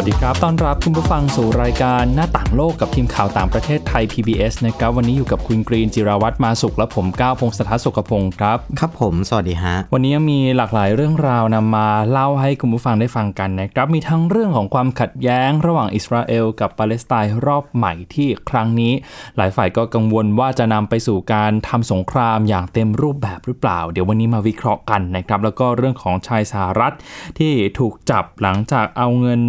วัสดีครับ ต้อนรับคุณผู้ฟังสู่รายการหน้าต่างโลกกับทีมข่าวต่างประเทศไทย PBS นะครับ วันนี้อยู่กับคุณกรีนจิราวัตรมาสุขและผมก้าวพงศธรสุขพงศ์ครับ ครับผม สวัสดีฮะ วันนี้มีหลากหลายเรื่องราวนำมาเล่าให้คุณผู้ฟังได้ฟังกันนะครับ มีทั้งเรื่องของความขัดแย้งระหว่างอิสราเอลกับปาเลสไตน์รอบใหม่ที่ครั้งนี้ หลายฝ่ายก็กังวลว่าจะนำไปสู่การทำสงครามอย่างเต็มรูปแบบหรือเปล่า เดี๋ยววันนี้มาวิเคราะห์กันนะครับ แล้วก็เรื่องของชายสหรัฐที่ถูกจับหลังจากเอาเงิน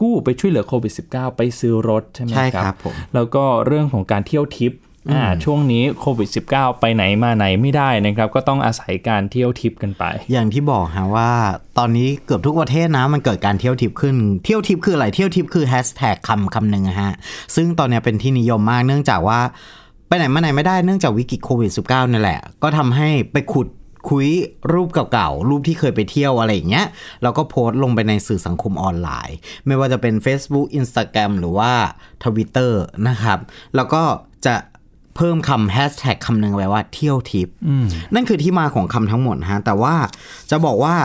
กู้ไปช่วยเหลือโควิด -19 ไปซื้อรถใช่ไหมใช่คครัรับบผมแล้วก็เรื่องของการเที่ยวทิปอ่าช่วงนี้โควิด -19 ไปไหนมาไหนไม่ได้นะครับ ก็ต้องอาศัยการเที่ยวทิปกันไป อย่างที่บอกฮะว่าตอนนี้เกือบทุกประเทศนะ มันเกิดการเที่ยวทิปขึ้น เที่ยวทิปคืออะไรเที่ยวทิปคือแฮชแท็กคำคำหนึ่งอะฮะ ซึ่งตอนนี้เป็นที่นิยมมากเนื่องจากว่าไปไหนมาไหนไม่ได้เนื่องจากวิกฤตโควิด -19 นี่แหละ ก็ทำให้ไปขุด คุยรูปเก่าๆ รูปที่เคยไปเที่ยวอะไรอย่างเงี้ยแล้วก็โพสต์ลงไปในสื่อสังคมออนไลน์ ไม่ว่าจะเป็น Facebook Instagram หรือว่า Twitter นะครับ แล้วก็จะเพิ่มคำแฮชแท็กคำหนึ่งไว้ว่าเที่ยวทิป นั่นคือที่มาของคำทั้งหมดฮะ แต่ว่าจะบอกว่า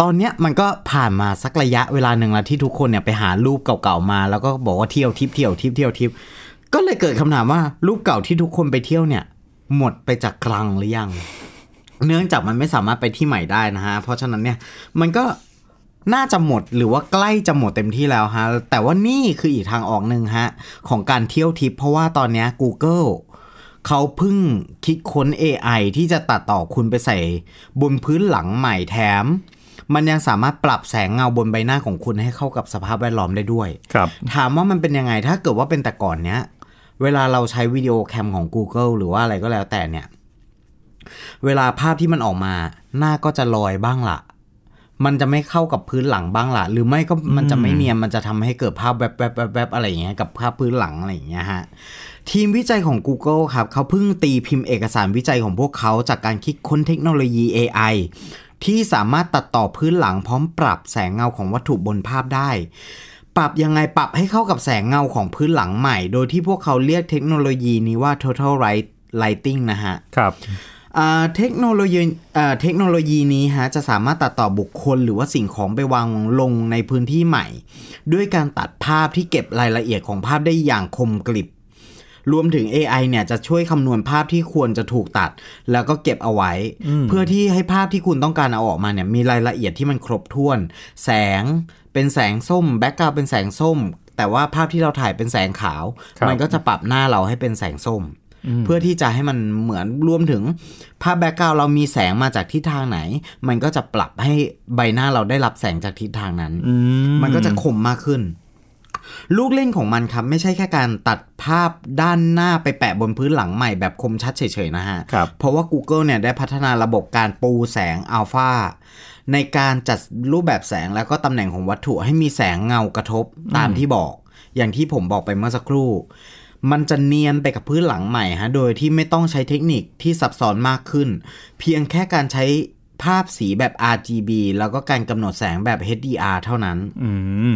ตอนเนี้ยมันก็ผ่านมาสักระยะเวลาหนึ่งแล้วที่ทุกคนเนี่ยไปหารูปเก่าๆมา แล้วก็บอกว่าเที่ยวทิปเที่ยวทิปเที่ยวทิปก็เลยเกิดคำถามว่ารูปเก่าที่ทุกคนไปเที่ยวเนี่ย หมดไปจากคลังหรือยัง เนื่องจากมันไม่สามารถไปที่ใหม่ได้นะฮะ เพราะฉะนั้นเนี่ยมันก็น่าจะหมดหรือว่าใกล้จะหมดเต็มที่แล้วฮะ แต่ว่านี่คืออีกทางออกหนึ่งฮะ ของการเที่ยวทิป เพราะว่าตอนเนี้ย Google เขาเพิ่งคิดค้น AI ที่จะตัดต่อคุณไปใส่บนพื้นหลังใหม่แถม มันยังสามารถปรับแสงเงาบนใบหน้าของคุณให้เข้ากับสภาพแวดล้อมได้ด้วยครับถามว่ามันเป็นยังไงถ้าเกิดว่าเป็นแต่ก่อนเนี้ย เวลาเราใช้วิดีโอแคมของ Google หรือว่าอะไรก็แล้วแต่เนี่ย เวลาภาพที่มันออกมา หน้าก็จะลอยบ้างละมันจะไม่เข้ากับพื้นหลังบ้างละหรือไม่ก็มันจะไม่เนียนมันจะทำให้เกิดภาพแวบแวบแวบแวบอะไรอย่างเงี้ยกับภาพพื้นหลังอะไรอย่างเงี้ยฮะทีมวิจัยของ Google ครับเขาเพิ่งตีพิมพ์เอกสารวิจัยของพวกเขาจากการคิดค้นเทคโนโลยี AI ที่สามารถตัดต่อพื้นหลังพร้อมปรับแสงเงาของวัตถุบนภาพได้ ปรับยังไงปรับให้เข้ากับแสงเงาของพื้นหลังใหม่ โดยที่พวกเขาเรียก텍โนโลยีนี้ว่า total light lighting นะฮะ ครับอ่า เทคโนโลยีอ่าเทคโนโลยีนี้ฮะจะสามารถตัดต่อบุคคลหรือว่าสิ่งของไปวางลงในพื้นที่ใหม่ ด้วยการตัดภาพที่เก็บรายละเอียดของภาพได้อย่างคมกริบ รวมถึง AI เนี่ยจะช่วยคำนวณภาพที่ควรจะถูกตัด แล้วก็เก็บเอาไว้ เพื่อที่ให้ภาพที่คุณต้องการเอาออกมาเนี่ยมีรายละเอียดที่มันครบถ้วน แสงเป็นแสงส้ม background เป็นแสงส้ม แต่ว่าภาพที่เราถ่ายเป็นแสงขาวครับมันก็จะปรับหน้าเราให้เป็นแสงส้ม เพื่อที่จะให้มันเหมือนรวมถึงภาพ background เรามีแสงมาจากทิศทางไหน มันก็จะปรับให้ใบหน้าเราได้รับแสงจากทิศทางนั้น มันก็จะคมมากขึ้น ลูกเล่นของมันครับ ไม่ใช่แค่การตัดภาพด้านหน้าไปแปะบนพื้นหลังใหม่แบบคมชัดเฉยๆนะฮะครับเพราะว่า Google เนี่ยได้พัฒนาระบบการปูแสงอัลฟาในการจัดรูปแบบแสงแล้วก็ตำแหน่งของวัตถุให้มีแสงเงากระทบตามที่บอก อย่างที่ผมบอกไปเมื่อสักครู่ มันจะเนียนไปกับพื้นหลังใหม่ฮะ โดยที่ไม่ต้องใช้เทคนิคที่ซับซ้อนมากขึ้น เพียงแค่การใช้ภาพสีแบบ RGB แล้วก็การกำหนดแสงแบบ HDR เท่านั้นอืม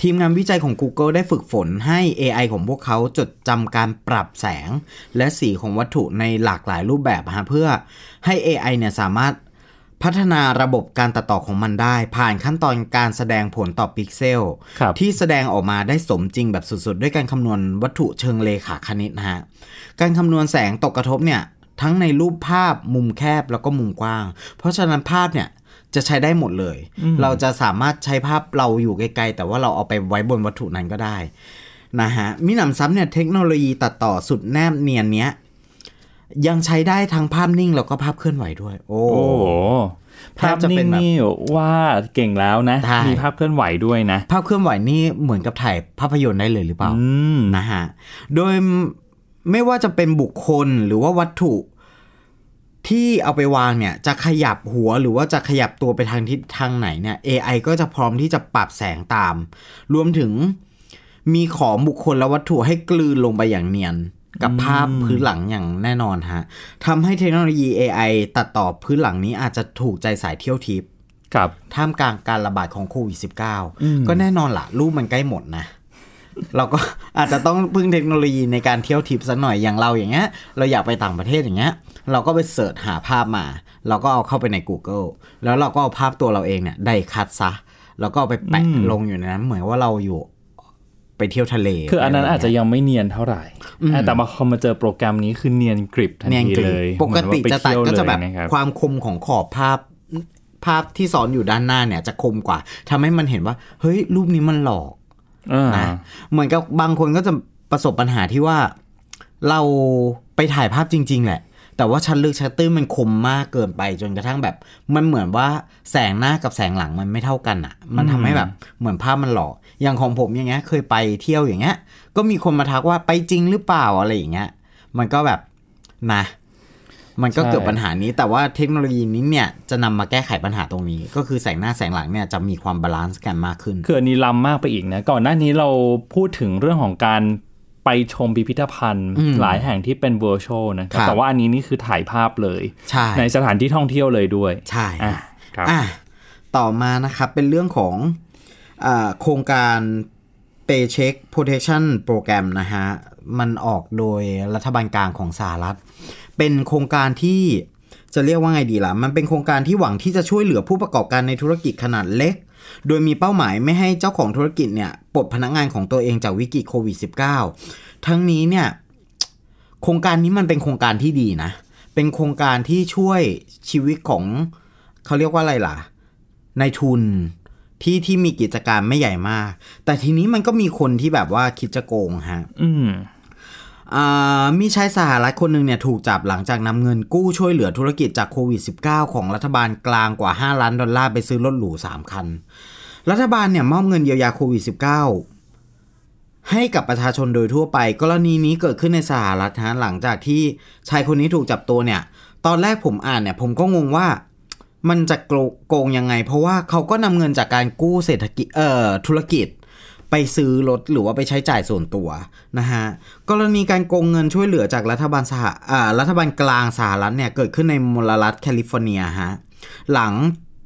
ทีมงานวิจัยของ Google ได้ฝึกฝนให้ AI ของพวกเขาจดจำการปรับแสง และสีของวัตถุในหลากหลายรูปแบบฮะเพื่อให้ AI เนี่ยสามารถ พัฒนาระบบการตัดต่อของมันได้ ผ่านขั้นตอนการแสดงผลต่อพิกเซลครับที่แสดงออกมาได้สมจริงแบบสุดๆ ด้วยการคำนวณวัตถุเชิงเลขาคณิตนะฮะการคำนวณแสงตกกระทบเนี่ย ทั้งในรูปภาพมุมแคบแล้วก็มุมกว้าง เพราะฉะนั้นภาพเนี่ยจะใช้ได้หมดเลย เราจะสามารถใช้ภาพเราอยู่ไกลๆ แต่ว่าเราเอาไปไว้บนวัตถุนั้นก็ได้นะฮะมิหนำซ้ำเนี่ยเทคโนโลยีตัดต่อสุดแนบเนียนเนี้ย ยังใช้ได้ทั้งภาพนิ่งแล้วก็ภาพเคลื่อนไหวด้วย โอ้โอ้โหแทภาบพจะนิ่เป็นงแบบนี่ว่าเก่งแล้วนะใช่มีภาพเคลื่อนไหวด้วยนะ ภาพเคลื่อนไหวนี่เหมือนกับถ่ายภาพยนตร์ได้เลยหรือเปล่าอืมนะฮะโดยไม่ว่าจะเป็นบุคคลหรือว่าวัตถุที่เอาไปวางเนี่ยจะขยับหัวหรือว่าจะขยับตัวไปทางทิศทางไหนเนี่ย AI ก็จะพร้อมที่จะปรับแสงตาม รวมถึงมีของบุคคลและวัตถุให้กลืนลงไปอย่างเนียน กับภาพพื้นหลังอย่างแน่นอนฮะทำให้เทคโนโลยี AI ตัดต่อพื้นหลังนี้อาจจะถูกใจสายเที่ยวทิพย์ครับท่ามกลางการระบาดของโควิด -19 ก็แน่นอนละรูปมันใกล้หมดนะ เราก็อาจจะต้องพึ่งเทคโนโลยีในการเที่ยวทิพย์สักหน่อยอย่างเราอย่างเงี้ย เราอยากไปต่างประเทศอย่างเงี้ย เราก็ไป search หาภาพมา เราก็เอาเข้าไปใน Google แล้วเราก็เอาภาพตัวเราเองเนี่ย die-cut ซะแล้วก็เอาไปแปะลงอยู่ในนั้นเหมือนว่าเราอยู่ ไปเที่ยวทะเล คืออันนั้นอาจจะไรแบบเยังไม่เนียนเท่าไหร่ แต่มาพอมาเจอโปรแกรมนี้คือเนียนกริบทันนี่ยทีกรีเลย ปกติเหมือนว่าจะตัดไปเที่ยวก็จะแบบเลยนะครับความคมของขอบภาพภาพที่ซ้อนอยู่ด้านหน้าเนี่ยจะคมกว่าทำให้มันเห็นว่า เฮ้ย รูปนี้มันหลอกอ่านะเหมือนกับบางคนก็จะประสบปัญหาที่ว่า เราไปถ่ายภาพจริง ๆ แหละ แต่ว่าชัดลึกชัดตื้นมันคมมากเกินไปจนกระทั่งแบบ มันเหมือนว่าแสงหน้ากับแสงหลังมันไม่เท่ากันอะ่ะ มันทำให้แบบเหมือนภาพมันหลอก อย่างของผมอย่างเงี้ยเคยไปเที่ยวอย่างเงี้ย ก็มีคนมาทักว่าไปจริงหรือเปล่าอะไรอย่างเงี้ย มันก็แบบนะมันก็ใช่เกิดปัญหานี้แต่ว่าเทคโนโลยีนี้เนี่ยจะนำมาแก้ไขปัญหาตรงนี้ ก็คือแสงหน้าแสงหลังเนี่ยจะมีความ balance กันมากขึ้นคืออันนี้ล้ำมากไปอีกนะก่อนหน้านี้เราพูดถึงเรื่องของการไปชมพิพิธภัณฑ์อืมหลายแห่งที่เป็น virtual นะครับครับแต่ว่าอันนี้นี่คือถ่ายภาพเลยใช่ในสถานที่ท่องเที่ยวเลยด้วย ใช่อะครับอะต่อมานะครับเป็นเรื่องของอา โครงการ Paycheck Protection Program นะฮะ มันออกโดยรัฐบาลกลางของสหรัฐ เป็นโครงการที่จะเรียกว่าไงดีล่ะ มันเป็นโครงการที่หวังที่จะช่วยเหลือผู้ประกอบการในธุรกิจขนาดเล็ก โดยมีเป้าหมายไม่ให้เจ้าของธุรกิจเนี่ยปลดพนักงานของตัวเองจากวิกฤตโควิด -19 ทั้งนี้เนี่ยโครงการนี้มันเป็นโครงการที่ดีนะ เป็นโครงการที่ช่วยชีวิตของเขาเรียกว่าอะไรล่ะในทุน ที่ที่มีกิจการไม่ใหญ่มาก แต่ทีนี้มันก็มีคนที่แบบว่าคิดจะโกงฮะ อืมอ่ามีชายสหรัฐคนหนึ่งเนี่ยถูกจับหลังจากนำเงินกู้ช่วยเหลือธุรกิจจากโควิด -19 ของรัฐบาลกลางกว่า 5 ล้านดอลลาร์ไปซื้อรถหรู3 คัน รัฐบาลเนี่ยมอบเงินเยียวยาโควิด -19 ให้กับประชาชนโดยทั่วไป กรณีนี้เกิดขึ้นในสหรัฐฮะหลังจากที่ชายคนนี้ถูกจับตัวเนี่ย ตอนแรกผมอ่านเนี่ยผมก็งงว่า มันจะโกโกงยังไง เพราะว่าเขาก็นำเงินจากการกู้เศรษฐกิจเอ่อธุรกิจ ไปซื้อรถหรือว่าไปใช้จ่ายส่วนตัวนะฮะกรณีการโกงเงินช่วยเหลือจากรัฐบาลสหอ่ารัฐบาลกลางสหรัฐเนี่ยเกิดขึ้นในมลรัฐแคลิฟอร์เนียฮะหลัง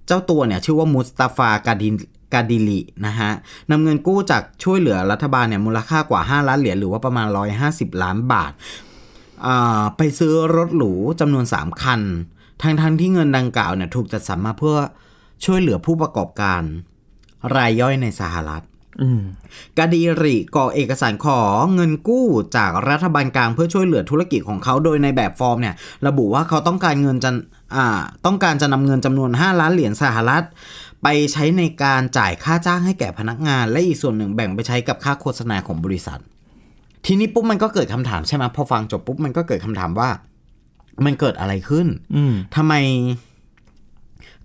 เจ้าตัวเนี่ยชื่อว่ามุสตาฟากาดินกาดิลินะฮะนำเงินกู้จากช่วยเหลือรัฐบาลเนี่ยมูลค่ากว่า 5 ล้านเหรียญหรือว่าประมาณ 150 ล้านบาทอ่าไปซื้อรถหรูจำนวน 3 คัน ทั้งทั้งๆที่เงินดังกล่าวเนี่ยถูกจัดสรรมาเพื่อช่วยเหลือผู้ประกอบการ รายย่อยในสหรัฐอืมกาดีริก่อเอกสารขอเงินกู้จากรัฐบาลกลางเพื่อช่วยเหลือธุรกิจของเขาโดยในแบบฟอร์มเนี่ย ระบุว่าเขาต้องการเงินจะอ่าต้องการจะนำเงินจำนวน 5 ล้านเหรียญสหรัฐ ไปใช้ในการจ่ายค่าจ้างให้แก่พนักงาน และอีกส่วนหนึ่งแบ่งไปใช้กับค่าโฆษณาของบริษัท ทีนี้ปุ๊บมันก็เกิดคำถามใช่ไหมพอฟังจบปุ๊บมันก็เกิดคำถามว่า มันเกิดอะไรขึ้นอืมทำไม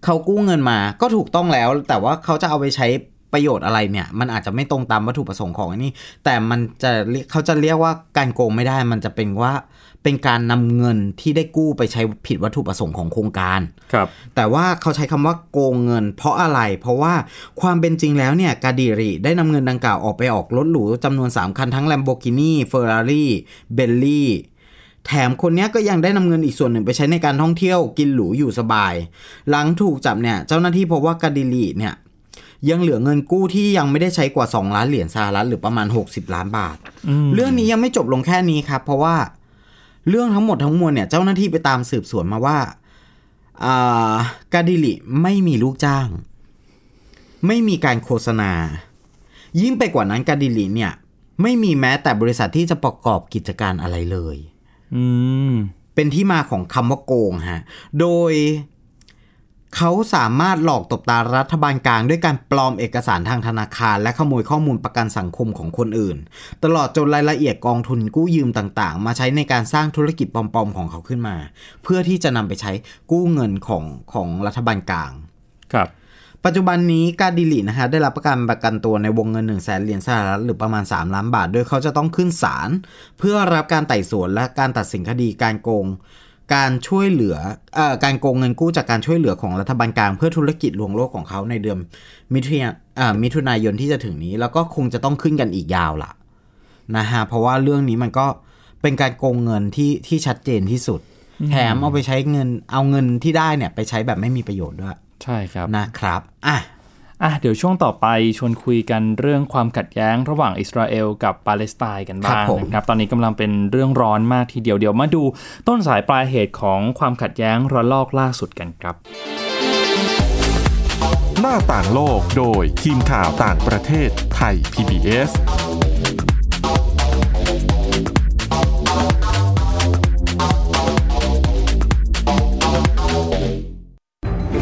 เขากู้เงินมาก็ถูกต้องแล้ว แต่ว่าเขาจะเอาไปใช้ประโยชน์อะไรเนี่ย มันอาจจะไม่ตรงตามวัตถุประสงค์ของอันนี้ แต่มันจะเรียกเขาจะเรียกว่าการโกงไม่ได้ มันจะเป็นว่าเป็นการนำเงินที่ได้กู้ไปใช้ผิดวัตถุประสงค์ของโครงการครับ แต่ว่าเขาใช้คำว่าโกงเงิน เพราะอะไร เพราะว่าความเป็นจริงแล้วเนี่ยกาดิริได้นำเงินดังกล่าวออกไปออกรถหรูจำนวน 3 คันทั้ง Lamborghini Ferrari Bentley แถมคนเนี้ยก็ยังได้นำเงินอีกส่วนหนึ่งไปใช้ในการท่องเที่ยวกินหรูอยู่สบาย หลังถูกจับเนี่ยเจ้าหน้าที่พบว่ากาดิริเนี่ยยังเหลือเงินกู้ที่ยังไม่ได้ใช้กว่า 2 ล้านเหรียญสหรัฐหรือประมาณ 60 ล้านบาท เรื่องนี้ยังไม่จบลงแค่นี้ครับ เพราะว่าเรื่องทั้งหมดทั้งมวลเนี่ยเจ้าหน้าที่ไปตามสืบสวนมาว่าอ่ากาดิลิไม่มีลูกจ้าง ไม่มีการโฆษณา ยิ่งไปกว่านั้นกาดิลิเนี่ยไม่มีแม้แต่บริษัทที่จะประกอบกิจการอะไรเลยอืม เป็นที่มาของคำว่าโกงฮะ โดยเขาสามารถหลอกตบตารัฐบาลกลางด้วยการปลอมเอกสารทางธนาคาร และขโมยข้อมูลประกันสังคมของคนอื่น ตลอดจนรายละเอียดกองทุนกู้ยืมต่างๆ มาใช้ในการสร้างธุรกิจปลอมๆของเขาขึ้นมา เพื่อที่จะนำไปใช้กู้เงินของของรัฐบาลกลาง ครับ ปัจจุบันนี้กาดิลินะฮะได้รับประกันประกันตัวในวงเงิน1นึ่งแสนเหรียญสหรัฐหรือประมาณ 3 ล้านบาท โดยเขาจะต้องขึ้นศาลเพื่อรับการไต่สวนและการตัดสินคดีการโกง การช่วยเหลือเอ่อการโกงเงินกู้จากการช่วยเหลือของรัฐบาลกลางเพื่อธุรกิจลวงโลกของเขาในเดือนมิถุนายนอ่ามิถุนายนที่จะถึงนี้ แล้วก็คงจะต้องขึ้นกันอีกยาวล่ะนะฮะเพราะว่าเรื่องนี้มันก็เป็นการโกงเงินที่ที่ชัดเจนที่สุด แถมเอาไปใช้เงินเอาเงินที่ได้เนี่ยไปใช้แบบไม่มีประโยชน์ด้วย ใช่ครับนะครับอะอะเดี๋ยวช่วงต่อไปชวนคุยกันเรื่องความขัดแย้งระหว่างอิสราเอลกับปาเลสไตน์กันบ้างนะครับตอนนี้กำลังเป็นเรื่องร้อนมากทีเดียวเดี๋ยวมาดูต้นสายปลายเหตุของความขัดแย้งระลอกล่าสุดกันครับ หน้าต่างโลกโดยทีมข่าวต่างประเทศไทย PBS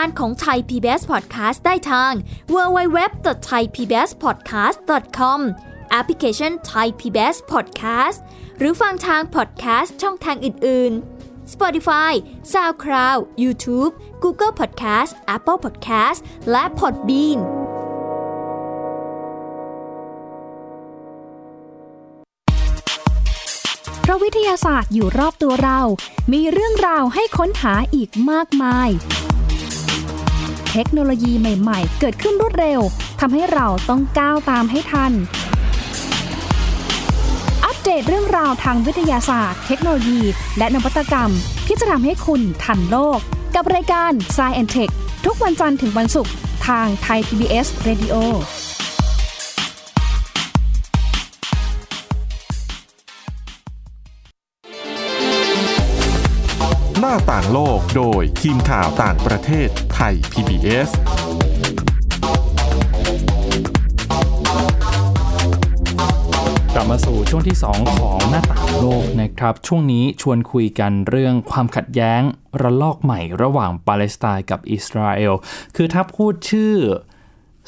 การของไทย PBS Podcast ได้ทาง www.thaipbspodcast.com แอปพลิเคชัน Thai PBS Podcast หรือฟังทาง podcast ช่องทางอื่น ๆ Spotify SoundCloud YouTube Google Podcast Apple Podcast และ Podbean พระวิทยาศาสตร์อยู่รอบตัวเรา มีเรื่องราวให้ค้นหาอีกมากมาย เทคโนโลยีใหม่ๆ เกิดขึ้นรวดเร็วทำให้เราต้องก้าวตามให้ทัน อัปเดตเรื่องราวทางวิทยาศาสตร์ เทคโนโลยี และนวัตกรรม ที่จะทำให้คุณทันโลก กับรายการ s c i e n t e c h ทุกวันจันทร์ถึงวันศุกร์ทางไทย PBS Radio ดาต่างโลกโดยทีมข่าวต่างประเทศไทย PBS กลับมาสู่ช่วงที่ 2 ของหน้าต่างโลกนะครับ ช่วงนี้ชวนคุยกันเรื่องความขัดแย้งระลอกใหม่ระหว่างปาเลสไตน์กับอิสราเอล คือถ้าพูดชื่อ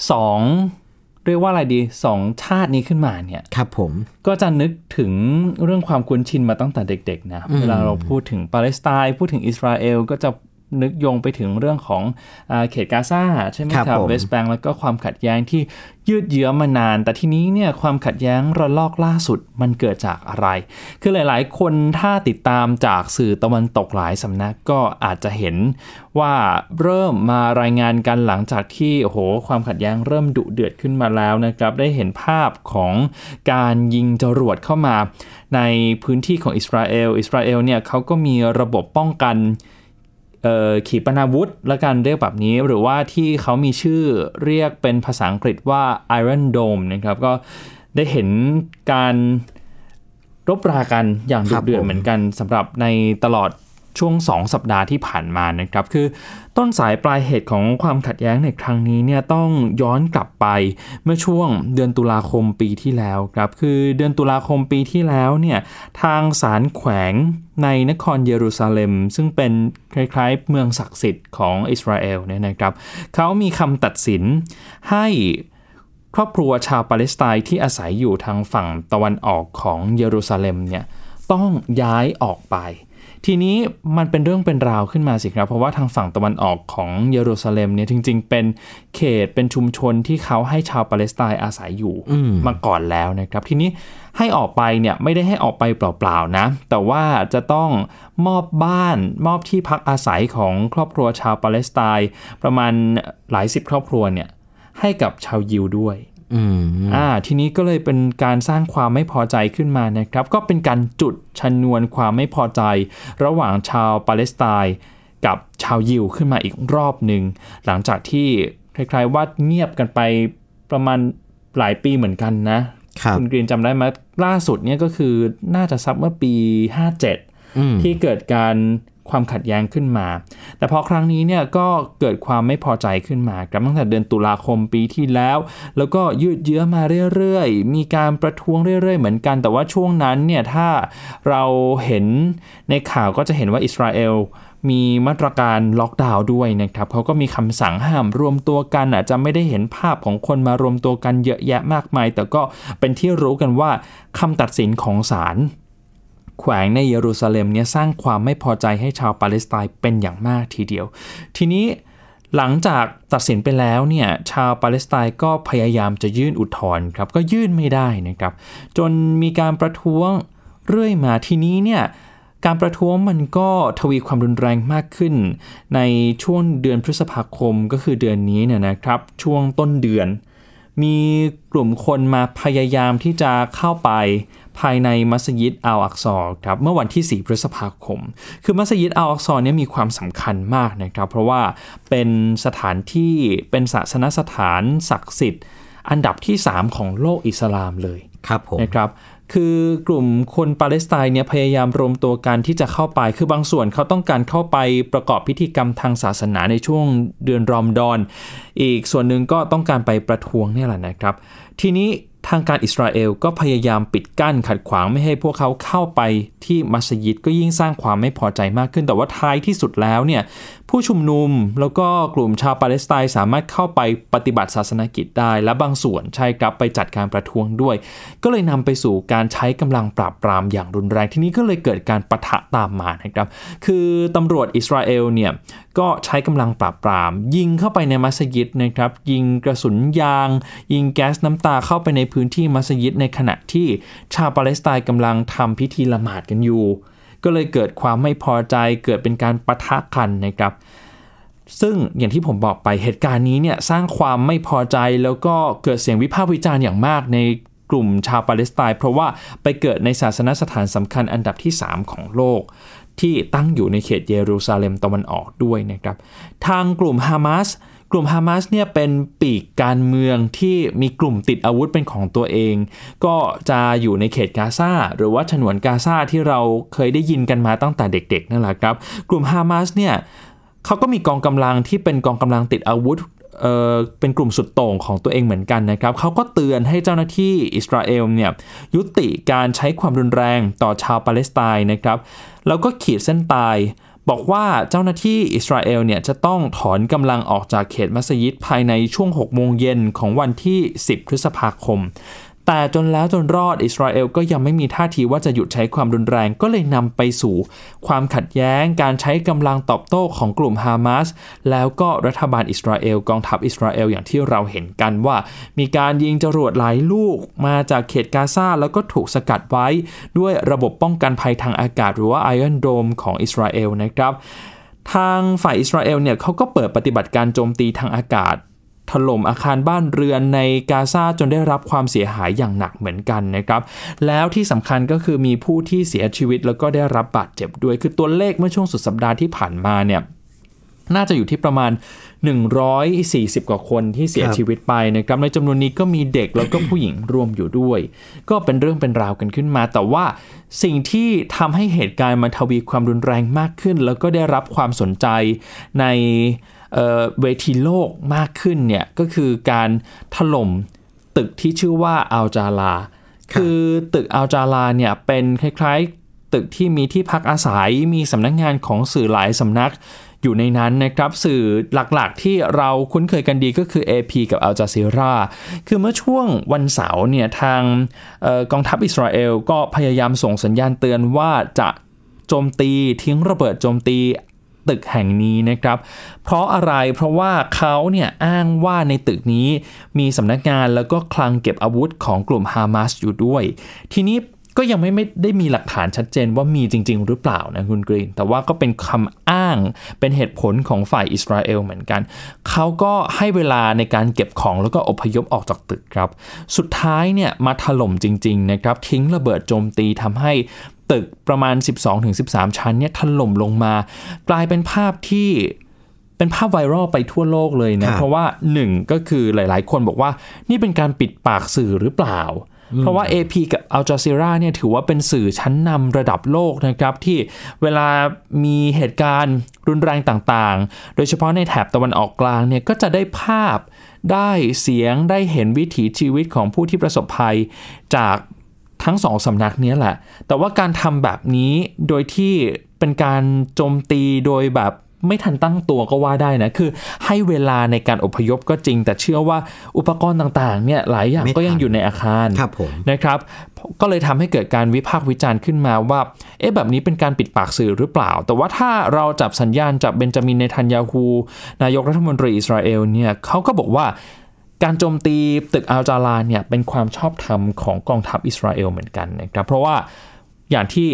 2 เรียกว่าอะไรดี2ชาตินี้ขึ้นมาเนี่ยครับผมก็จะนึกถึงเรื่องความคุ้นชินมาตั้งแต่เด็กๆนะเวลาเราพูดถึงปาเลสไตน์พูดถึงอิสราเอลก็จะ นึกโยงไปถึงเรื่องของอาเขตกาซาใช่ไหมครับครับผมเวสต์แบงก์แล้วก็ความขัดแย้งที่ยืดเยื้อมานาน แต่ทีนี้เนี่ยความขัดแย้งระลอกล่าสุดมันเกิดจากอะไร คือหลายๆ คนถ้าติดตามจากสื่อตะวันตกหลายสำนักก็อาจจะเห็นว่าเริ่มมารายงานกันหลังจากที่โอ้โหความขัดแย้งเริ่มดุเดือดขึ้นมาแล้วนะครับได้เห็นภาพของการยิงจรวดเข้ามา ในพื้นที่ของอิสราเอลอิสราเอลเนี่ยเขาก็มีระบบป้องกันเอ่อ ขีปนาวุธและการเรียกแบบนี้ หรือว่าที่เขามีชื่อเรียกเป็นภาษาอังกฤษว่า Iron Dome นะครับ ก็ได้เห็นการรบรากันอย่างดุครับเดือดผมเหมือนกันสำหรับในตลอด ช่วง 2 สัปดาห์ที่ผ่านมานะครับคือต้นสายปลายเหตุของความขัดแย้งในครั้งนี้เนี่ยต้องย้อนกลับไปเมื่อช่วงเดือนตุลาคมปีที่แล้วครับคือเดือนตุลาคมปีที่แล้วเนี่ยทางศาลแขวงในนครเยรูซาเล็ม ซึ่งเป็นคล้ายๆเมืองศักดิ์สิทธิ์ของอิสราเอลเนี่ยนะครับเขามีคำตัดสินให้ครอบครัวชาวปาเลสไตน์ที่อาศัยอยู่ทางฝั่งตะวันออกของเยรูซาเล็มเนี่ยต้องย้ายออกไป ทีนี้มันเป็นเรื่องเป็นราวขึ้นมาสิครับ เพราะว่าทางฝั่งตะวันออกของเยรูซาเล็มเนี่ยจริง ๆ เป็นเขตเป็นชุมชนที่เขาให้ชาวปาเลสไตน์อาศัยอยู่อืมมาก่อนแล้วนะครับ ทีนี้ให้ออกไปเนี่ยไม่ได้ให้ออกไปเปล่าๆนะ แต่ว่าจะต้องมอบบ้านมอบที่พักอาศัยของครอบครัวชาวปาเลสไตน์ประมาณหลายสิบครอบครัวเนี่ยให้กับชาวยิวด้วย อืมอ่า ทีนี้ก็เลยเป็นการสร้างความไม่พอใจขึ้นมานะครับ ก็เป็นการจุดชนวนความไม่พอใจ ระหว่างชาวปาเลสไตน์กับชาวยิวขึ้นมาอีกรอบหนึ่ง หลังจากที่คล้ายๆว่าเงียบกันไปประมาณหลายปีเหมือนกันนะครับณกรีนจำได้ไหมล่าสุดเนี่ยก็คือน่าจะซับเมื่อปี 57อืมที่เกิดการ ความขัดแย้งขึ้นมา แต่พอครั้งนี้เนี่ยก็เกิดความไม่พอใจขึ้นมาครับตั้งแต่เดือนตุลาคมปีที่แล้ว แล้วก็ยืดเยื้อมาเรื่อยๆ มีการประท้วงเรื่อยๆ เหมือนกัน แต่ว่าช่วงนั้นเนี่ยถ้าเราเห็นในข่าวก็จะเห็นว่าอิสราเอลมีมาตรการล็อกดาวน์ด้วยนะครับเขาก็มีคำสั่งห้ามรวมตัวกันอาจจะไม่ได้เห็นภาพของคนมารวมตัวกันเยอะแยะมากมาย แต่ก็เป็นที่รู้กันว่าคำตัดสินของศาล แขวงในเยรูซาเล็มเนี่ยสร้างความไม่พอใจให้ชาวปาเลสไตน์เป็นอย่างมากทีเดียว ทีนี้หลังจากตัดสินไปแล้วเนี่ยชาวปาเลสไตน์ก็พยายามจะยื่นอุทธรณ์ครับก็ยื่นไม่ได้นะครับจนมีการประท้วงเรื่อยมาทีนี้เนี่ยการประท้วงมันก็ทวีความรุนแรงมากขึ้น ในช่วงเดือนพฤษภาคมก็คือเดือนนี้เนี่ยนะครับช่วงต้นเดือน มีกลุ่มคนมาพยายามที่จะเข้าไป ภายในมัสยิดอัลอักซอรครับเมื่อวันที่ 4 พฤษภาคม คือมัสยิดอัลอักซอรเนี่ยมีความสำคัญมากนะครับ เพราะว่าเป็นสถานที่เป็นศาสนสถานศักดิ์สิทธิ์ อันดับที่ 3 ของโลกอิสลามเลยครับผมนะครับคือกลุ่มคนปาเลสไตน์เนี่ยพยายามรวมตัวกันที่จะเข้าไป คือบางส่วนเขาต้องการเข้าไปประกอบพิธีกรรมทางศาสนาในช่วงเดือนรอมฎอน อีกส่วนหนึ่งก็ต้องการไปประท้วงเนี่ยแหละนะครับ ทีนี้ ทางการอิสราเอลก็พยายามปิดกั้นขัดขวางไม่ให้พวกเขาเข้าไปที่มัสยิดก็ยิ่งสร้างความไม่พอใจมากขึ้น แต่ว่าท้ายที่สุดแล้วเนี่ยผู้ชุมนุมแล้วก็กลุ่มชาวปาเลสไตน์สามารถเข้าไปปฏิบัติศาสนกิจได้ และบางส่วนใช้กลับไปจัดการประท้วงด้วย ก็เลยนำไปสู่การใช้กำลังปราบปรามอย่างรุนแรงที่นี้ก็เลยเกิดการปะทะตามมานะครับ คือตำรวจอิสราเอลเนี่ยก็ใช้กำลังปราบปราม ยิงเข้าไปในมัสยิดนะครับยิงกระสุนยาง ยิงแก๊สน้ำตาเข้าไปในพื้นที่มัสยิดในขณะที่ชาวปาเลสไตน์กำลังทำพิธีละหมาดกันอยู่ ก็เลยเกิดความไม่พอใจเกิดเป็นการปะทะกันนะครับซึ่งอย่างที่ผมบอกไปเหตุการณ์นี้เนี่ยสร้างความไม่พอใจแล้วก็เกิดเสียงวิพากษ์วิจารณ์อย่างมากในกลุ่มชาวปาเลสไตน์เพราะว่าไปเกิดในศาสนสถานสำคัญอันดับที่ 3 ของโลก ที่ตั้งอยู่ในเขตเยรูซาเล็มตะวันออกด้วยนะครับ ทางกลุ่มฮามาส กลุ่มฮามาสเนี่ยเป็นปีกการเมืองที่มีกลุ่มติดอาวุธเป็นของตัวเอง ก็จะอยู่ในเขตกาซาหรือว่าฉนวนกาซาที่เราเคยได้ยินกันมาตั้งแต่เด็กๆนั่นแหละครับ กลุ่มฮามาสเนี่ยเขาก็มีกองกำลังที่เป็นกองกำลังติดอาวุธเอ่อเป็นกลุ่มสุดโต่งของตัวเองเหมือนกันนะครับเขาก็เตือนให้เจ้าหน้าที่อิสราเอลเนี่ยยุติการใช้ความรุนแรงต่อชาวปาเลสไตน์นะครับ แล้วก็ขีดเส้นตาย บอกว่าเจ้าหน้าที่อิสราเอลเนี่ยจะต้องถอนกำลังออกจากเขตมัสยิดภายในช่วง 6 โมงเย็นของวันที่ 10 พฤษภาคม แต่จนแล้วจนรอดอิสราเอลก็ยังไม่มีท่าทีว่าจะหยุดใช้ความรุนแรงก็เลยนำไปสู่ความขัดแย้ง การใช้กำลังตอบโต้ของกลุ่มฮามาสแล้วก็รัฐบาลอิสราเอลกองทัพอิสราเอลอย่างที่เราเห็นกันว่า มีการยิงจรวดหลายลูกมาจากเขตกาซาแล้วก็ถูกสกัดไว้ด้วยระบบป้องกันภัยทางอากาศ หรือว่า Iron Dome ของอิสราเอลนะครับทางฝ่ายอิสราเอลเนี่ยเขาก็เปิดปฏิบัติการโจมตีทางอากาศ ถล่มอาคารบ้านเรือนในกาซาจนได้รับความเสียหายอย่างหนักเหมือนกันนะครับ แล้วที่สำคัญก็คือมีผู้ที่เสียชีวิตแล้วก็ได้รับบาดเจ็บด้วย คือตัวเลขเมื่อช่วงสุดสัปดาห์ที่ผ่านมาเนี่ยน่าจะอยู่ที่ประมาณ 140 กว่าคนที่เสียครับชีวิตไปนะครับ ในจำนวนนี้ก็มีเด็กแล้วก็ผู้หญิงรวมอยู่ด้วย ก็เป็นเรื่องเป็นราวกันขึ้นมา แต่ว่าสิ่งที่ทำให้เหตุการณ์มันทวีความรุนแรงมากขึ้น แล้วก็ได้รับความสนใจใน เอ่อเวทีโลกมากขึ้นเนี่ยก็คือการถล่มตึกที่ชื่อว่าอัลจาลาคือตึกอัลจาลาเนี่ยเป็นคล้ายๆตึกที่มีที่พักอาศัยมีสำนักงานของสื่อหลายสำนักอยู่ในนั้นนะครับสื่อหลักๆที่เราคุ้นเคยกันดีก็คือ AP กับ Al Jazeera คือเมื่อช่วงวันเสาร์เนี่ยทางเออกองทัพอิสราเอลก็พยายามส่งสัญญาณเตือนว่าจะโจมตีทิ้งระเบิดโจมตี ตึกแห่งนี้นะครับ เพราะอะไรเพราะว่าเขาเนี่ยอ้างว่าในตึกนี้มีสำนักงานแล้วก็คลังเก็บอาวุธของกลุ่มฮามาสอยู่ด้วย ทีนี้ก็ยังไม่ไม่ได้มีหลักฐานชัดเจนว่ามีจริง ๆ หรือเปล่านะคุณกรีน แต่ว่าก็เป็นคำอ้างเป็นเหตุผลของฝ่ายอิสราเอลเหมือนกัน เขาก็ให้เวลาในการเก็บของแล้วก็อพยพออกจากตึกครับ สุดท้ายเนี่ยมาถล่มจริง ๆ นะครับ ทิ้งระเบิดโจมตีทำให้ ตึกประมาณ 12-13 ชั้นเนี่ยถล่มลงมา กลายเป็นภาพที่เป็นภาพไวรัลไปทั่วโลกเลยนะครับเพราะว่าหนึ่งก็คือหลายๆ คนบอกว่านี่เป็นการปิดปากสื่อหรือเปล่า เพราะว่า AP กับ Al Jazeera เนี่ยถือว่าเป็นสื่อชั้นนำระดับโลกนะครับ ที่เวลามีเหตุการณ์รุนแรงต่างๆ โดยเฉพาะในแถบตะวันออกกลางเนี่ยก็จะได้ภาพได้เสียงได้เห็นวิถีชีวิตของผู้ที่ประสบภัยจาก ทั้งสองสำนักนี้แหละ แต่ว่าการทำแบบนี้โดยที่เป็นการโจมตีโดยแบบไม่ทันตั้งตัวก็ว่าได้นะ คือให้เวลาในการอพยพก็จริง แต่เชื่อว่าอุปกรณ์ต่างๆเนี่ยหลายอย่างก็ยังอยู่ในอาคารครับผมนะครับ ก็เลยทำให้เกิดการวิพากษ์วิจารณ์ขึ้นมาว่า เอ๊ะแบบนี้เป็นการปิดปากสื่อหรือเปล่า แต่ว่าถ้าเราจับสัญญาณจากเบนจามินเนทันยาฮูนายกรัฐมนตรีอิสราเอลเนี่ยเขาก็บอกว่า การโจมตีตึกอัลจาราเนี่ยเป็นความชอบธรรมของกองทัพอิสราเอลเหมือนกันนะครับเพราะว่าอย่างที่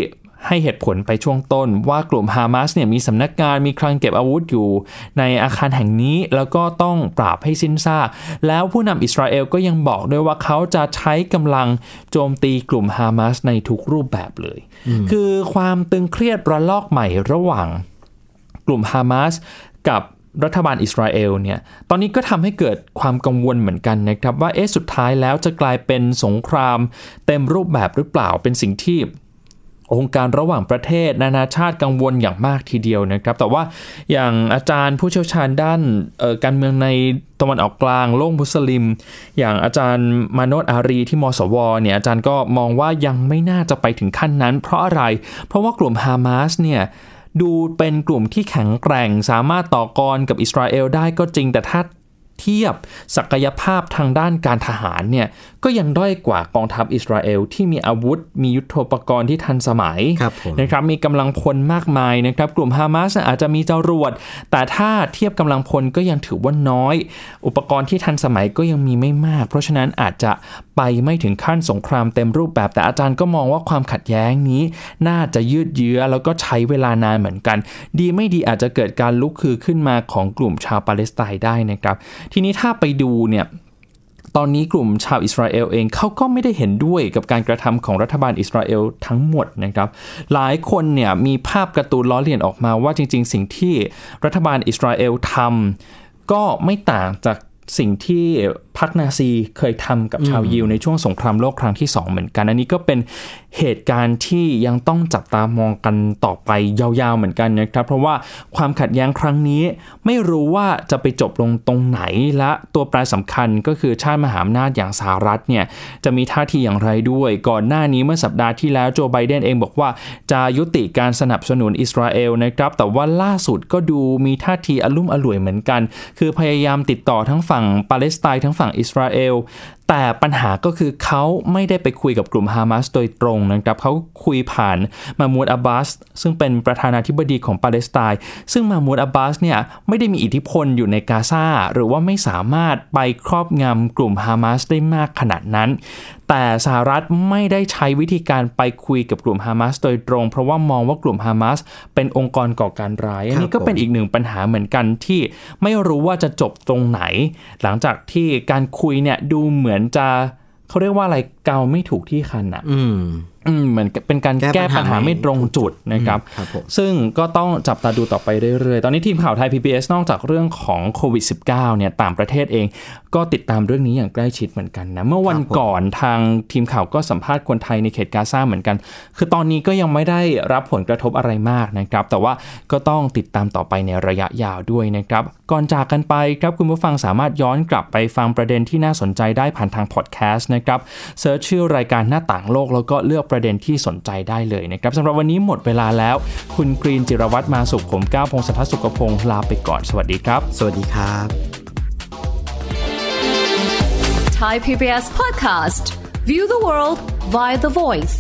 ให้เหตุผลไปช่วงต้นว่ากลุ่มฮามาสเนี่ยมีสำนักงานมีคลังเก็บอาวุธอยู่ ในอาคารแห่งนี้แล้วก็ต้องปราบให้สิ้นซาก แล้วผู้นำอิสราเอลก็ยังบอกด้วยว่าเขาจะใช้กำลังโจมตีกลุ่มฮามาสในทุกรูปแบบเลย คือความตึงเครียดระลอกใหม่ระหว่างกลุ่มฮามาสกับ รัฐบาลอิสราเอลเนี่ยตอนนี้ก็ทำให้เกิดความกังวลเหมือนกันนะครับว่าเอ๊ะสุดท้ายแล้วจะกลายเป็นสงคราม เต็มรูปแบบหรือเปล่าเป็นสิ่งที่องค์การระหว่างประเทศ นานาชาติกังวลอย่างมากทีเดียวนะครับ แต่ว่าอย่างอาจารย์ผู้เชี่ยวชาญด้านการเมืองในตะวันออกกลางโลกมุสลิม อย่างอาจารย์มาโนตอารีที่มสวเนี่ยอาจารย์ก็มองว่ายังไม่น่าจะไปถึงขั้นนั้น เพราะอะไร เพราะว่ากลุ่มฮามาสเนี่ย ดูเป็นกลุ่มที่แข็งแกร่งสามารถต่อกรกับอิสราเอลได้ก็จริงแต่ถ้า เทียบศักยภาพทางด้านการทหารเนี่ยก็ยังด้อยกว่ากองทัพอิสราเอลที่มีอาวุธ มียุทโธปกรณ์ที่ทันสมัยนะครับมีกำลังพลมากมายนะครับกลุ่มฮามาสอาจจะมีจรวด แต่ถ้าเทียบกำลังพลก็ยังถือว่าน้อย อุปกรณ์ที่ทันสมัยก็ยังมีไม่มาก เพราะฉะนั้นอาจจะไปไม่ถึงขั้นสงครามเต็มรูปแบบ แต่อาจารย์ก็มองว่าความขัดแย้งนี้ น่าจะยืดเยื้อแล้วก็ใช้เวลานานเหมือนกัน ดีไม่ดีอาจจะเกิดการลุกคือขึ้นมาของกลุ่มชาวปาเลสไตน์ได้นะครับทีนี้ถ้าไปดูเนี่ยตอนนี้กลุ่มชาวอิสราเอลเองเขาก็ไม่ได้เห็นด้วยกับการกระทำของรัฐบาลอิสราเอลทั้งหมดนะครับ หลายคนเนี่ยมีภาพการ์ตูนล้อเลียนออกมาว่าจริง ๆ สิ่งที่รัฐบาลอิสราเอลทำก็ไม่ต่างจาก สิ่งที่พรรคนาซีเคยทำกับชาวยิวในช่วงสงครามโลกครั้งที่2เหมือนกัน อันนี้ก็เป็นเหตุการณ์ที่ยังต้องจับตามองกันต่อไปยาวๆเหมือนกันนะครับ เพราะว่าความขัดแย้งครั้งนี้ ไม่รู้ว่าจะไปจบลงตรงไหนและตัวแปรสำคัญก็คือชาติมหาอำนาจอย่างสหรัฐเนี่ยจะมีท่าทีอย่างไรด้วย ก่อนหน้านี้เมื่อสัปดาห์ที่แล้วโจไบเดนเองบอกว่าจะยุติการสนับสนุนอิสราเอลนะครับ แต่ว่าล่าสุดก็ดูมีท่าทีอลุ่มอล่วยเหมือนกัน คือพยายามติดต่อทั้งฝั่งปาเลสไตน์ทั้งฝั่งอิสราเอล แต่ปัญหาก็คือเขาไม่ได้ไปคุยกับกลุ่มฮามาสโดยตรงนะครับเขาคุยผ่านมามูดอับบาสซึ่งเป็นประธานาธิบดีของปาเลสไตน์ซึ่งมามูดอับบาสเนี่ยไม่ได้มีอิทธิพลอยู่ในกาซาหรือว่าไม่สามารถไปครอบงำกลุ่มฮามาสได้มากขนาดนั้น แต่สหรัฐไม่ได้ใช้วิธีการไปคุยกับกลุ่มฮามาสโดยตรง เพราะว่ามองว่ากลุ่มฮามาสเป็นองค์กรก่อการร้ายอันนี้ก็เป็นอีกหนึ่งปัญหาเหมือนกันที่ไม่รู้ว่าจะจบตรงไหน หลังจากที่การคุยเนี่ยดูเหมือนือนจะเขาเรียกว่าอะไรเกาไม่ถูกที่คันอะอืม เหมือนเป็นการแก้ปัญหาไม่ตรงจุดนะครับ ซึ่งก็ต้องจับตาดูต่อไปเรื่อยๆ ตอนนี้ทีมข่าวไทย PBS นอกจากเรื่องของโควิด -19 เนี่ยต่างประเทศเอง ก็ติดตามเรื่องนี้อย่างใกล้ชิดเหมือนกันนะ เมื่อวันก่อนทางทีมข่าวก็สัมภาษณ์คนไทยในเขตกาซาเหมือนกัน คือตอนนี้ก็ยังไม่ได้รับผลกระทบอะไรมากนะครับ แต่ว่าก็ต้องติดตามต่อไปในระยะยาวด้วยนะครับ ก่อนจากกันไปครับคุณผู้ฟังสามารถย้อนกลับไปฟังประเด็นที่น่าสนใจได้ผ่านทางพอดแคสต์นะครับเซิร์ชชื่อรายการหน้าต่างโลกแล้วก็เลือกประเด็นที่สนใจได้เลยนะครับสำหรับวันนี้หมดเวลาแล้ว คุณกรีนจิรวัตรมาสุขผมก้าวพงศธรสุขพงศ์ลาไปก่อนสวัสดีครับ สวัสดีครับ Thai PBS podcast View the world via the voice